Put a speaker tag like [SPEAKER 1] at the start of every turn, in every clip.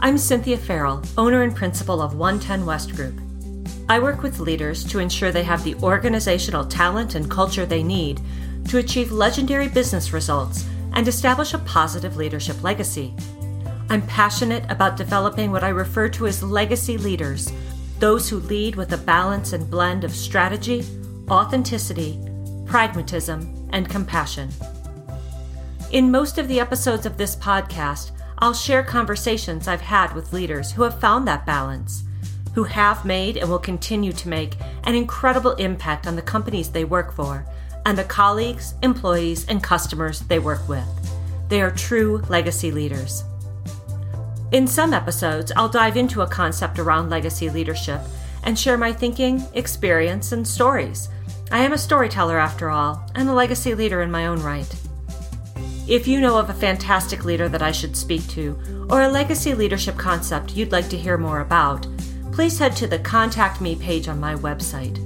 [SPEAKER 1] I'm Cynthia Farrell, owner and principal of 110 West Group. I work with leaders to ensure they have the organizational talent and culture they need to achieve legendary business results and establish a positive leadership legacy. I'm passionate about developing what I refer to as legacy leaders, those who lead with a balance and blend of strategy, authenticity, pragmatism, and compassion. In most of the episodes of this podcast, I'll share conversations I've had with leaders who have found that balance, who have made and will continue to make an incredible impact on the companies they work for and the colleagues, employees, and customers they work with. They are true legacy leaders. In some episodes, I'll dive into a concept around legacy leadership and share my thinking, experience, and stories. I am a storyteller after all, and a legacy leader in my own right. If you know of a fantastic leader that I should speak to, or a legacy leadership concept you'd like to hear more about, please head to the Contact Me page on my website,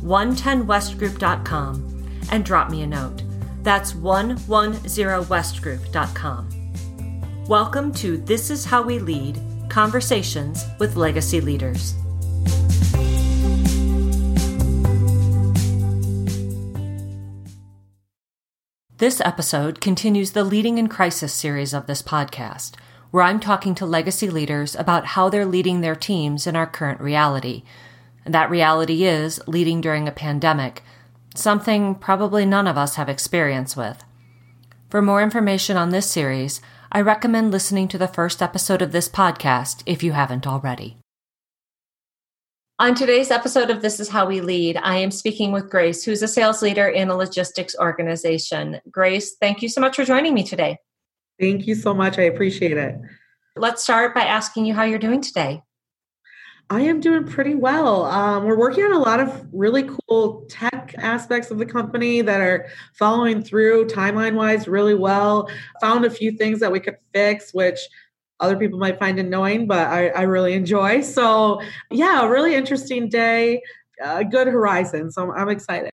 [SPEAKER 1] 110westgroup.com, and drop me a note. That's 110westgroup.com. Welcome to This Is How We Lead Conversations with Legacy Leaders. This episode continues the Leading in Crisis series of this podcast, where I'm talking to legacy leaders about how they're leading their teams in our current reality. And that reality is leading during a pandemic, something probably none of us have experience with. For more information on this series, I recommend listening to the first episode of this podcast if you haven't already. On today's episode of This is How We Lead, I am speaking with Grace, who's a sales leader in a logistics organization. Grace, thank you so much for joining me today.
[SPEAKER 2] Thank you so much. I appreciate it.
[SPEAKER 1] Let's start by asking you how you're doing today.
[SPEAKER 2] I am doing pretty well. Um, we're working on a lot of really cool tech aspects of the company that are following through timeline wise really well. Found a few things that we could fix, which other people might find annoying, but I, I really enjoy. So, yeah, really interesting day, a good horizon. So, I'm excited.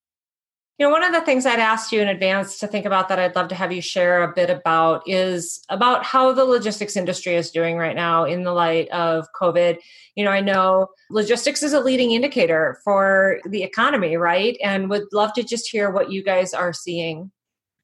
[SPEAKER 1] You know, one of the things I'd asked you in advance to think about that I'd love to have you share a bit about is about how the logistics industry is doing right now in the light of COVID. You know, I know logistics is a leading indicator for the economy, right? And would love to just hear what you guys are seeing.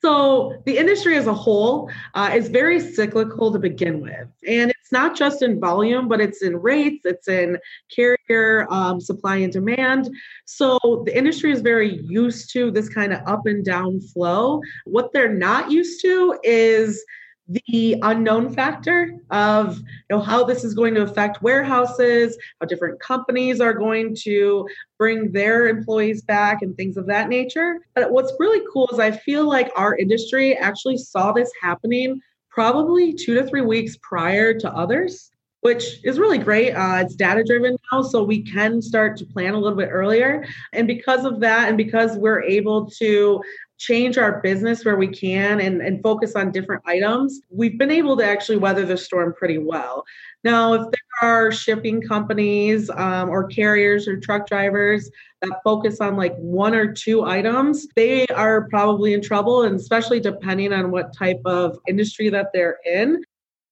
[SPEAKER 2] So the industry as a whole uh, is very cyclical to begin with, and it's not just in volume, but it's in rates, it's in carrier um, supply and demand. So the industry is very used to this kind of up and down flow. What they're not used to is the unknown factor of you know how this is going to affect warehouses how different companies are going to bring their employees back and things of that nature but what's really cool is i feel like our industry actually saw this happening probably two to three weeks prior to others which is really great. Uh, it's data driven now, so we can start to plan a little bit earlier. And because of that, and because we're able to change our business where we can and, and focus on different items, we've been able to actually weather the storm pretty well. Now, if there are shipping companies um, or carriers or truck drivers that focus on like one or two items, they are probably in trouble, and especially depending on what type of industry that they're in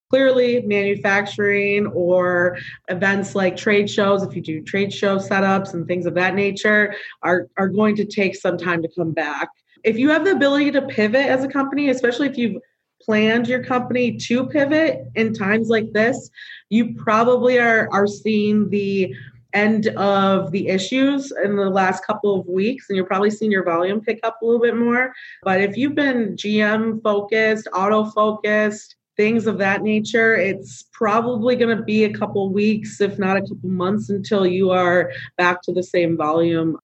[SPEAKER 2] clearly manufacturing or events like trade shows if you do trade show setups and things of that nature are, are going to take some time to come back if you have the ability to pivot as a company, especially if you've planned your company to pivot in times like this, you probably are, are seeing the end of the issues in the last couple of weeks and you're probably seeing your volume pick up a little bit more. But if you've been gm focused auto focused things of that nature it's probably going to be a couple weeks if not a couple months until you are back to the same volume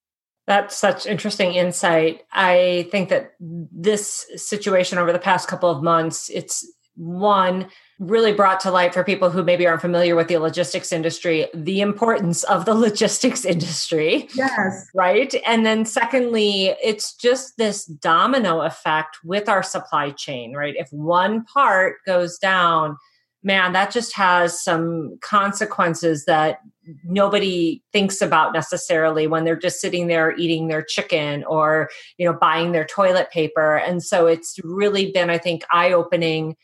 [SPEAKER 1] that's such interesting insight. I think that this situation over the past couple of months, it's one really brought to light for people who maybe aren't familiar with the logistics industry the importance of the logistics industry.
[SPEAKER 2] Yes.
[SPEAKER 1] Right? And then secondly it's just this domino effect with our supply chain right? If one part goes down man, that just has some consequences that nobody thinks about necessarily when they're just sitting there eating their chicken or, you know, buying their toilet paper. And so it's really been, I think, eye opening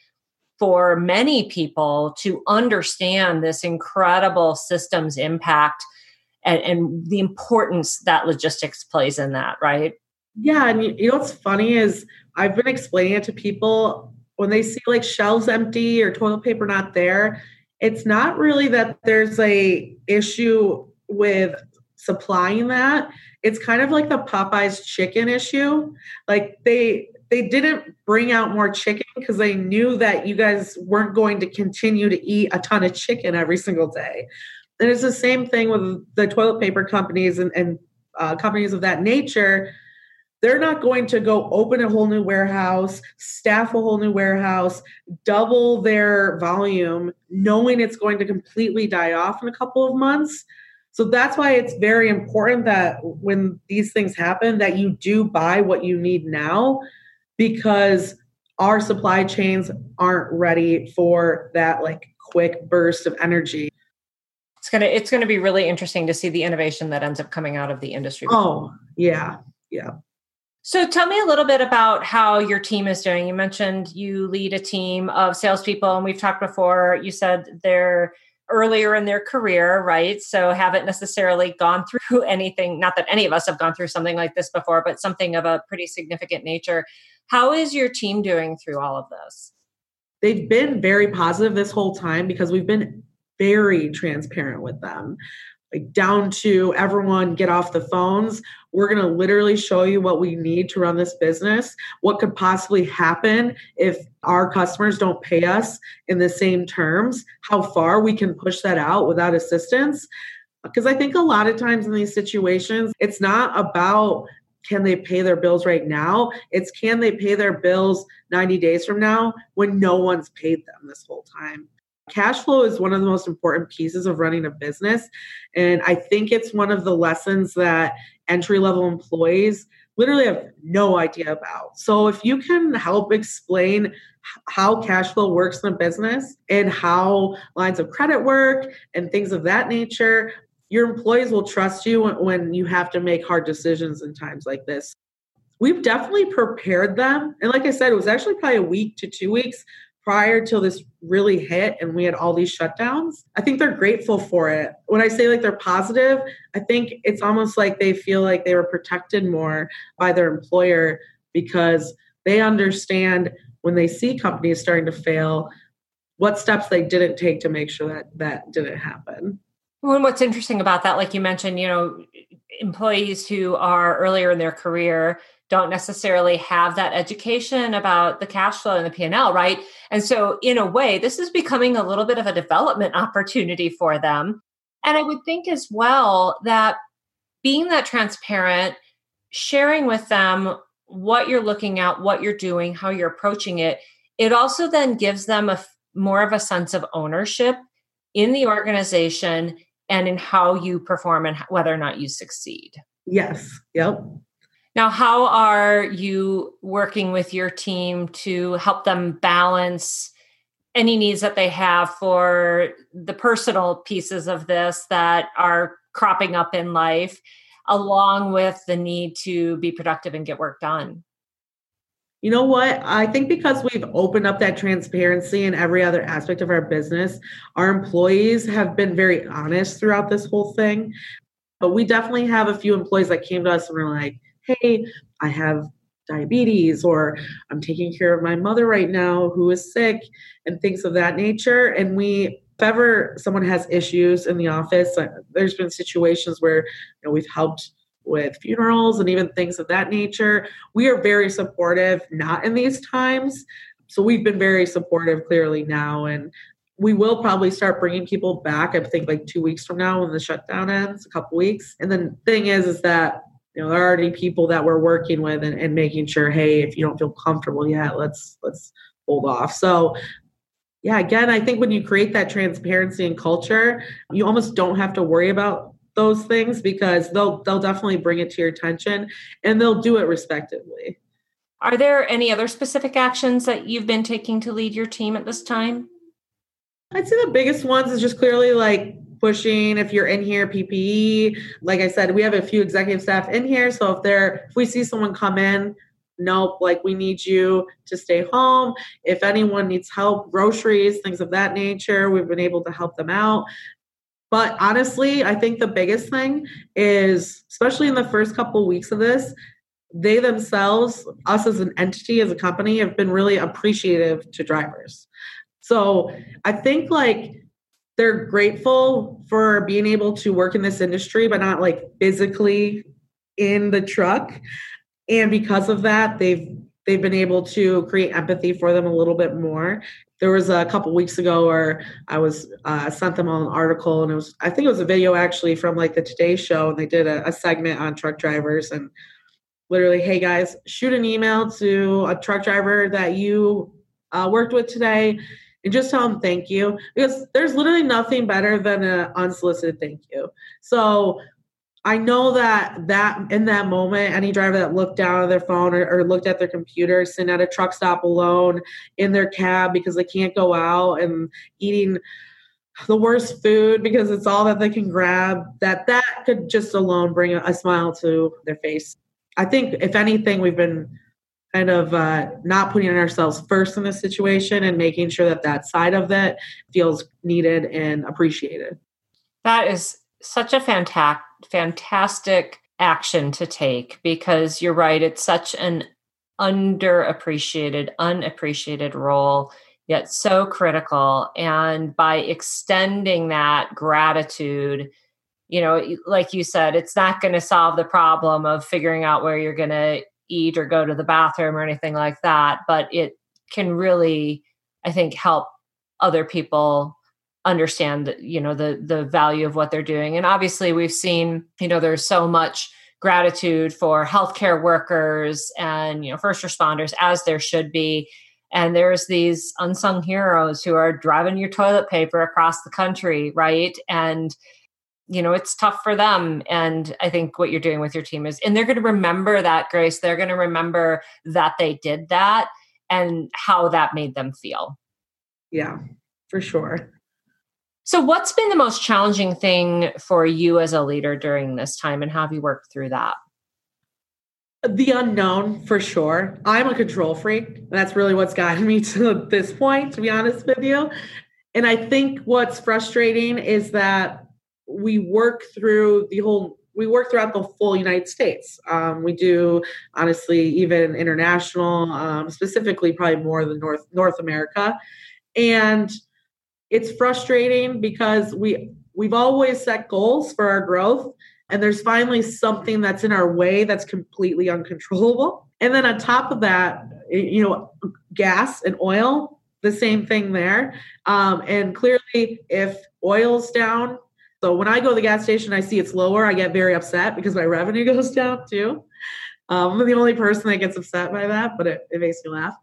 [SPEAKER 1] for many people to understand this incredible systems impact and, and the importance that logistics plays in that, right?
[SPEAKER 2] Yeah, and you know what's funny is I've been explaining it to people when they see like shelves empty or toilet paper not there. It's not really that there's a issue with supplying that. It's kind of like the Popeyes chicken issue. Like they they didn't bring out more chicken because they knew that you guys weren't going to continue to eat a ton of chicken every single day. And it's the same thing with the toilet paper companies and, and uh, companies of that nature. They're not going to go open a whole new warehouse, staff a whole new warehouse, double their volume, knowing it's going to completely die off in a couple of months. So that's why it's very important that when these things happen, that you do buy what you need now, because our supply chains aren't ready for that like quick burst of energy
[SPEAKER 1] it's gonna it's gonna be really interesting to see the innovation that ends up coming out of the industry.
[SPEAKER 2] Oh yeah, yeah.
[SPEAKER 1] So tell me a little bit about how your team is doing. You mentioned you lead a team of salespeople, and we've talked before. You said they're earlier in their career, right? So haven't necessarily gone through anything. Not that any of us have gone through something like this before, but something of a pretty significant nature. How is your team doing through all of this?
[SPEAKER 2] They've been very positive this whole time because we've been very transparent with them like down to everyone get off the phones. We're going to literally show you what we need to run this business. What could possibly happen if our customers don't pay us in the same terms? How far we can push that out without assistance? Because i think a lot of times in these situations it's not about can they pay their bills right now. It's can they pay their bills 90 days from now when no one's paid them this whole time Cash flow is one of the most important pieces of running a business. And I think it's one of the lessons that entry level employees literally have no idea about. So if you can help explain how cash flow works in a business and how lines of credit work and things of that nature, your employees will trust you when you have to make hard decisions in times like this. We've definitely prepared them. And like I said, it was actually probably a week to two weeks prior till this really hit and we had all these shutdowns i think they're grateful for it. When i say like they're positive i think it's almost like they feel like they were protected more by their employer because they understand when they see companies starting to fail what steps they didn't take to make sure that that didn't happen.
[SPEAKER 1] Well, and what's interesting about that like you mentioned you know employees who are earlier in their career don't necessarily have that education about the cash flow and the P&L, right? And so in a way, this is becoming a little bit of a development opportunity for them. And I would think as well that being that transparent, sharing with them what you're looking at, what you're doing, how you're approaching it, it also then gives them a more of a sense of ownership in the organization and in how you perform and whether or not you succeed.
[SPEAKER 2] Yes. Yep.
[SPEAKER 1] Now, how are you working with your team to help them balance any needs that they have for the personal pieces of this that are cropping up in life, along with the need to be productive and get work done?
[SPEAKER 2] You know what? I think because we've opened up that transparency in every other aspect of our business, our employees have been very honest throughout this whole thing. But we definitely have a few employees that came to us and were like, hey, I have diabetes or I'm taking care of my mother right now who is sick and things of that nature. And we, if ever someone has issues in the office, uh, there's been situations where you know, we've helped with funerals and even things of that nature. We are very supportive, not in these times. So we've been very supportive clearly now. And we will probably start bringing people back, I think like two weeks from now when the shutdown ends, a couple weeks. And then the thing is, is that you know there are already people that we're working with and, and making sure hey if you don't feel comfortable yet let's let's hold off. So yeah again i think when you create that transparency and culture you almost don't have to worry about those things because they'll they'll definitely bring it to your attention and they'll do it respectively
[SPEAKER 1] are there any other specific actions that you've been taking to lead your team at this time?
[SPEAKER 2] I'd say the biggest ones is just clearly like pushing if you're in here ppe like i said we have a few executive staff in here so if they're if we see someone come in nope, like we need you to stay home. If anyone needs help, groceries, things of that nature, we've been able to help them out. But honestly, I think the biggest thing is, especially in the first couple weeks of this, they themselves, us as an entity, as a company, have been really appreciative to drivers. So I think like they're grateful for being able to work in this industry, but not like physically in the truck. And because of that, they've they've been able to create empathy for them a little bit more. There was a couple weeks ago where I was uh, sent them an article, and it was I think it was a video actually from like the Today Show, and they did a, a segment on truck drivers and literally, hey guys, shoot an email to a truck driver that you uh, worked with today and just tell them thank you because there's literally nothing better than an unsolicited thank you. So I know that that in that moment, any driver that looked down at their phone or, or, looked at their computer, sitting at a truck stop alone in their cab because they can't go out and eating the worst food because it's all that they can grab, that that could just alone bring a, a smile to their face. I think if anything, we've been kind of uh, not putting ourselves first in this situation and making sure that that side of it feels needed and appreciated.
[SPEAKER 1] That is such a fantastic, fantastic action to take because you're right. It's such an underappreciated, unappreciated role, yet so critical. And by extending that gratitude you know, like you said, it's not going to solve the problem of figuring out where you're going to eat or go to the bathroom or anything like that, but it can really, I think, help other people understand you know the the value of what they're doing. And obviously we've seen you know there's so much gratitude for healthcare workers and you know first responders as there should be. And there's these unsung heroes who are driving your toilet paper across the country right? And you know it's tough for them and i think what you're doing with your team is and they're going to remember that grace they're going to remember that they did that and how that made them feel.
[SPEAKER 2] Yeah for sure.
[SPEAKER 1] So what's been the most challenging thing for you as a leader during this time and how have you worked through that?
[SPEAKER 2] The unknown for sure. I'm a control freak that's really what's gotten me to this point to be honest with you. And i think what's frustrating is that we work through the whole we work throughout the full United States. Um, we do honestly even international, um, specifically probably more than North North America, and it's frustrating because we we've always set goals for our growth, and there's finally something that's in our way that's completely uncontrollable. And then on top of that, you know, gas and oil, the same thing there. Um, and clearly, if oil's down, so when I go to the gas station, I see it's lower. I get very upset because my revenue goes down too. Um, I'm the only person that gets upset by that, but it, it makes me laugh.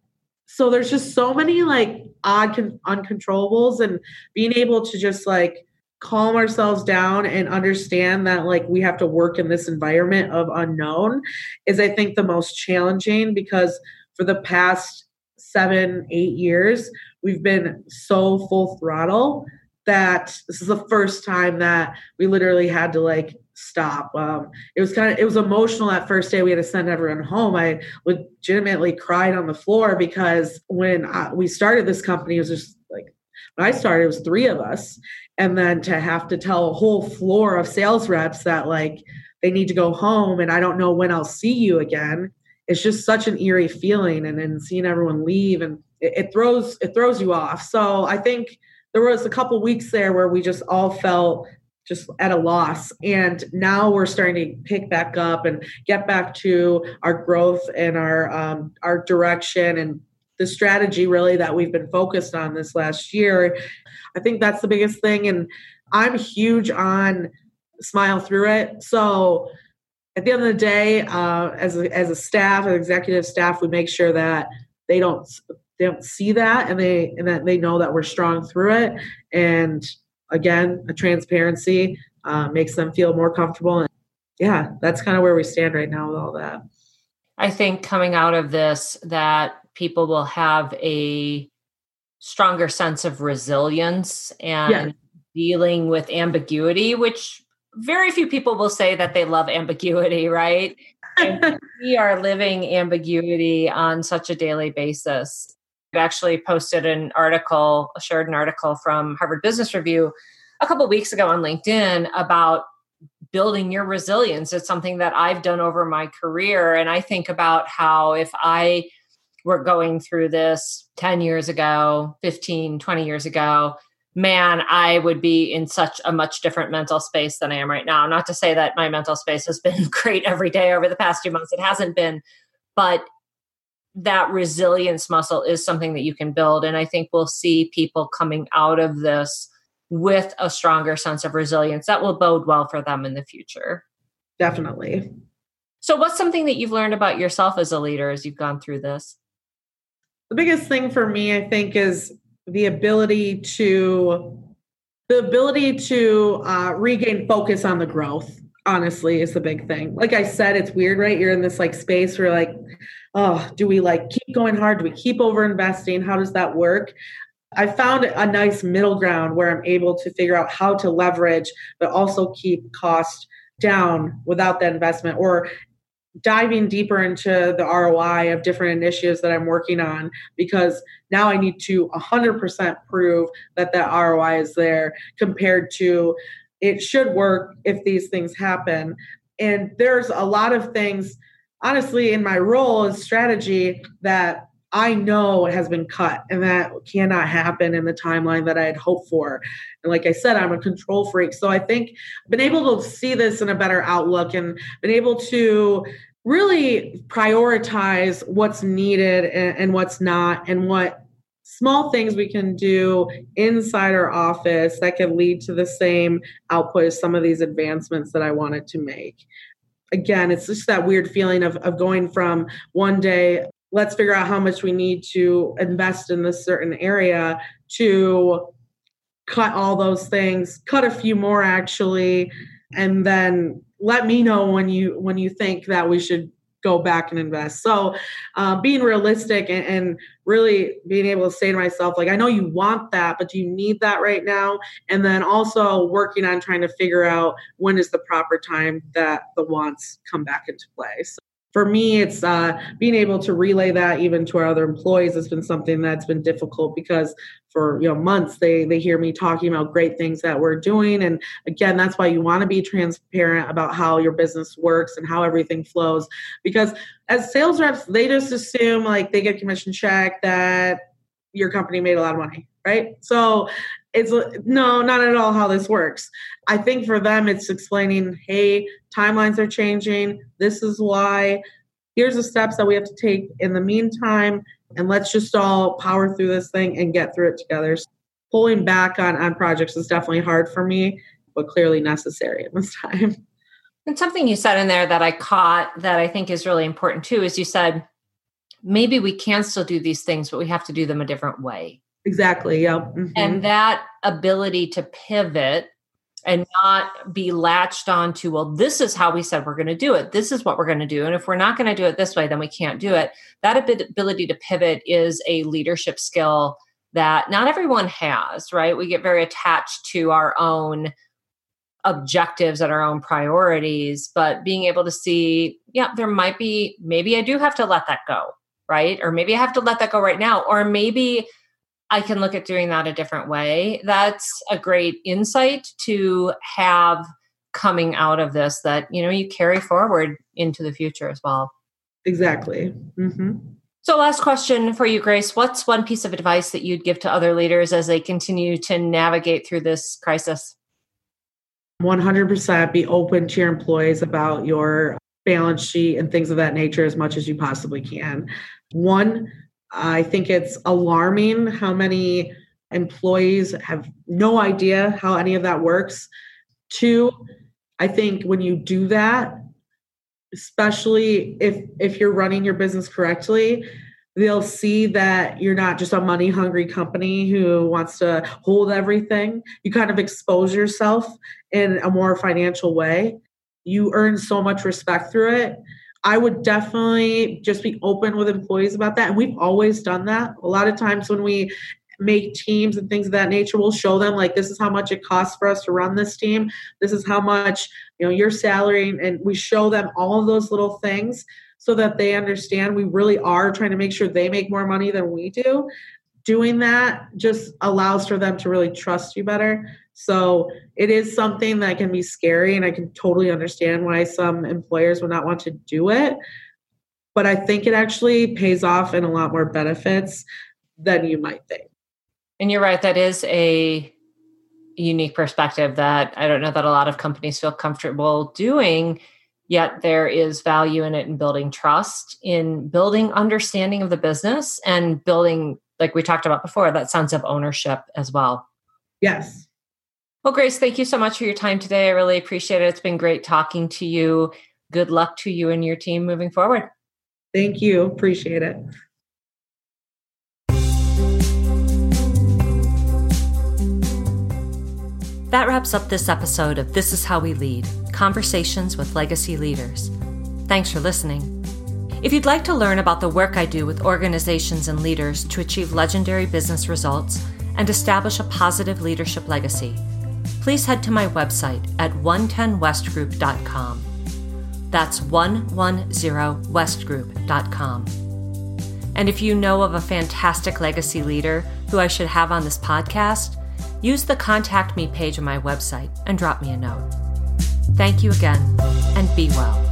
[SPEAKER 2] So there's just so many like odd con- uncontrollables, and being able to just like calm ourselves down and understand that like we have to work in this environment of unknown is I think the most challenging because for the past seven, eight years, we've been so full throttle that this is the first time that we literally had to like stop. Um, it was kind of it was emotional that first day we had to send everyone home. I legitimately cried on the floor because when I, we started this company, it was just like when I started, it was three of us, and then to have to tell a whole floor of sales reps that like they need to go home and I don't know when I'll see you again. It's just such an eerie feeling, and then seeing everyone leave and it, it throws it throws you off. So I think there was a couple weeks there where we just all felt just at a loss. And now we're starting to pick back up and get back to our growth and our um, our direction and the strategy really that we've been focused on this last year. I think that's the biggest thing and i'm huge on smile through it. So at the end of the day uh, as, a, as a staff an executive staff we make sure that they don't they don't see that and they and that they know that we're strong through it and again a transparency uh, makes them feel more comfortable and yeah that's kind of where we stand right now with all that
[SPEAKER 1] i think coming out of this that people will have a stronger sense of resilience and yeah. dealing with ambiguity which very few people will say that they love ambiguity right we are living ambiguity on such a daily basis. Actually posted an article, shared an article from Harvard Business Review a couple weeks ago on LinkedIn about building your resilience. It's something that I've done over my career. And I think about how if I were going through this 10 years ago, 15, 20 years ago, man, I would be in such a much different mental space than I am right now. Not to say that my mental space has been great every day over the past few months, it hasn't been, but that resilience muscle is something that you can build. And I think we'll see people coming out of this with a stronger sense of resilience that will bode well for them in the future.
[SPEAKER 2] Definitely.
[SPEAKER 1] So, what's something that you've learned about yourself as a leader as you've gone through this?
[SPEAKER 2] The biggest thing for me, I think, is the ability to the ability to uh, regain focus on the growth honestly is the big thing like i said it's weird right you're in this like space where like oh do we like keep going hard? Do we keep over investing how does that work? I found a nice middle ground where i'm able to figure out how to leverage but also keep cost down without that investment or diving deeper into the ROI of different initiatives that I'm working on because now I need to 100% prove that that ROI is there compared to it should work if these things happen. And there's a lot of things, honestly, in my role as strategy that I know it has been cut and that cannot happen in the timeline that I had hoped for. And like I said, I'm a control freak. So I think I've been able to see this in a better outlook and been able to really prioritize what's needed and, and what's not and what small things we can do inside our office that can lead to the same output as some of these advancements that I wanted to make. Again, it's just that weird feeling of, of going from one day let's figure out how much we need to invest in this certain area to cut all those things cut a few more actually and then let me know when you when you think that we should go back and invest. So uh, being realistic and, and, really being able to say to myself like i know you want that but do you need that right now? And then also working on trying to figure out when is the proper time that the wants come back into play. So for me it's uh, being able to relay that even to our other employees has been something that's been difficult because for you know months they they hear me talking about great things that we're doing. And again that's why you want to be transparent about how your business works and how everything flows. Because as sales reps they just assume like they get commission check that your company made a lot of money right? So it's no not at all how this works. I think for them it's explaining hey timelines are changing. This is why. Here's the steps that we have to take in the meantime and let's just all power through this thing and get through it together. So pulling back on on projects is definitely hard for me but clearly necessary at this time.
[SPEAKER 1] And something you said in there that i caught that i think is really important too is you said maybe we can still do these things but we have to do them a different way
[SPEAKER 2] Exactly. Yeah. Mm-hmm.
[SPEAKER 1] And that ability to pivot and not be latched on to, well, this is how we said we're going to do it. This is what we're going to do. And if we're not going to do it this way, then we can't do it. That ability to pivot is a leadership skill that not everyone has, right? We get very attached to our own objectives and our own priorities, but being able to see, yeah, there might be, maybe I do have to let that go, right? Or maybe I have to let that go right now. Or maybe I can look at doing that a different way. That's a great insight to have coming out of this that you know you carry forward into the future as well.
[SPEAKER 2] Exactly. Mm-hmm.
[SPEAKER 1] So, last question for you, Grace. What's one piece of advice that you'd give to other leaders as they continue to navigate through this crisis?
[SPEAKER 2] 100% be open to your employees about your balance sheet and things of that nature as much as you possibly can. One, I think it's alarming how many employees have no idea how any of that works. Two, I think when you do that, especially if if you're running your business correctly, they'll see that you're not just a money hungry company who wants to hold everything. You kind of expose yourself in a more financial way. You earn so much respect through it I would definitely just be open with employees about that. And we've always done that. A lot of times when we make teams and things of that nature. We'll show them like this is how much it costs for us to run this team. This is how much you know your salary, and we show them all of those little things so that they understand we really are trying to make sure they make more money than we do. Doing that just allows for them to really trust you better. So it is something that can be scary, and I can totally understand why some employers would not want to do it. But I think it actually pays off in a lot more benefits than you might think.
[SPEAKER 1] And you're right, that is a unique perspective that I don't know that a lot of companies feel comfortable doing. Yet there is value in it in building trust, in building understanding of the business, and building, like we talked about before, that sense of ownership as well.
[SPEAKER 2] Yes.
[SPEAKER 1] Well, Grace, thank you so much for your time today. I really appreciate it. It's been great talking to you. Good luck to you and your team moving forward.
[SPEAKER 2] Thank you. Appreciate it.
[SPEAKER 1] That wraps up this episode of This Is How We Lead Conversations with Legacy Leaders. Thanks for listening. If you'd like to learn about the work I do with organizations and leaders to achieve legendary business results and establish a positive leadership legacy, please head to my website at 110westgroup.com. That's 110westgroup.com. And if you know of a fantastic legacy leader who I should have on this podcast, use the Contact Me page on my website and drop me a note. Thank you again, and be well.